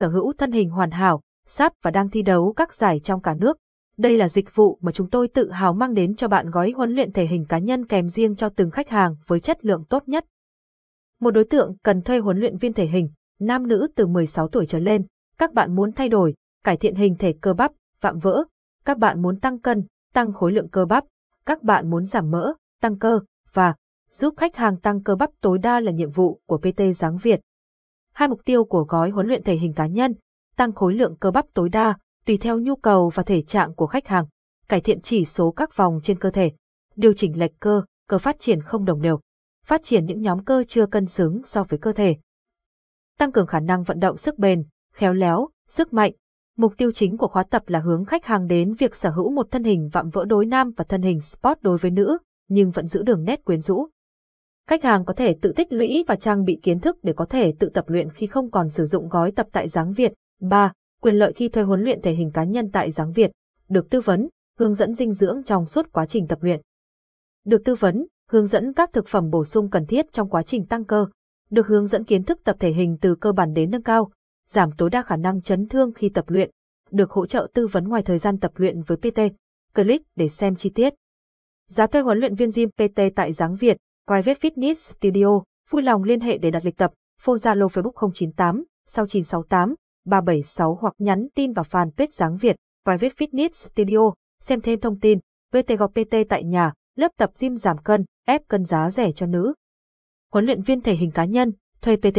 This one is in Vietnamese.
sở hữu thân hình hoàn hảo, sắp và đang thi đấu các giải trong cả nước. Đây là dịch vụ mà chúng tôi tự hào mang đến cho bạn gói huấn luyện thể hình cá nhân kèm riêng cho từng khách hàng với chất lượng tốt nhất. Một đối tượng cần thuê huấn luyện viên thể hình, nam nữ từ 16 tuổi trở lên. Các bạn muốn thay đổi, cải thiện hình thể cơ bắp, vạm vỡ. Các bạn muốn tăng cân, tăng khối lượng cơ bắp. Các bạn muốn giảm mỡ, tăng cơ, và giúp khách hàng tăng cơ bắp tối đa là nhiệm vụ của PT Giáng Việt. Hai mục tiêu của gói huấn luyện thể hình cá nhân, tăng khối lượng cơ bắp tối đa, tùy theo nhu cầu và thể trạng của khách hàng, cải thiện chỉ số các vòng trên cơ thể, điều chỉnh lệch cơ, cơ phát triển không đồng đều, phát triển những nhóm cơ chưa cân xứng so với cơ thể. Tăng cường khả năng vận động sức bền, khéo léo, sức mạnh. Mục tiêu chính của khóa tập là hướng khách hàng đến việc sở hữu một thân hình vạm vỡ đối nam và thân hình sport đối với nữ, nhưng vẫn giữ đường nét quyến rũ. Khách hàng có thể tự tích lũy và trang bị kiến thức để có thể tự tập luyện khi không còn sử dụng gói tập tại Giáng Việt. 3. Quyền lợi khi thuê huấn luyện thể hình cá nhân tại Giáng Việt. Được tư vấn, hướng dẫn dinh dưỡng trong suốt quá trình tập luyện. Được tư vấn, hướng dẫn các thực phẩm bổ sung cần thiết trong quá trình tăng cơ. Được hướng dẫn kiến thức tập thể hình từ cơ bản đến nâng cao, giảm tối đa khả năng chấn thương khi tập luyện. Được hỗ trợ tư vấn ngoài thời gian tập luyện với PT. Click để xem chi tiết. Giá thuê huấn luyện viên gym PT tại Giáng Việt, Private Fitness Studio, vui lòng liên hệ để đặt lịch tập, phone Zalo Facebook 098 6968 376 hoặc nhắn tin vào fanpage Giáng Việt, Private Fitness Studio, xem thêm thông tin, VTGPT PT tại nhà, lớp tập gym giảm cân, ép cân giá rẻ cho nữ. Huấn luyện viên thể hình cá nhân, thuê PT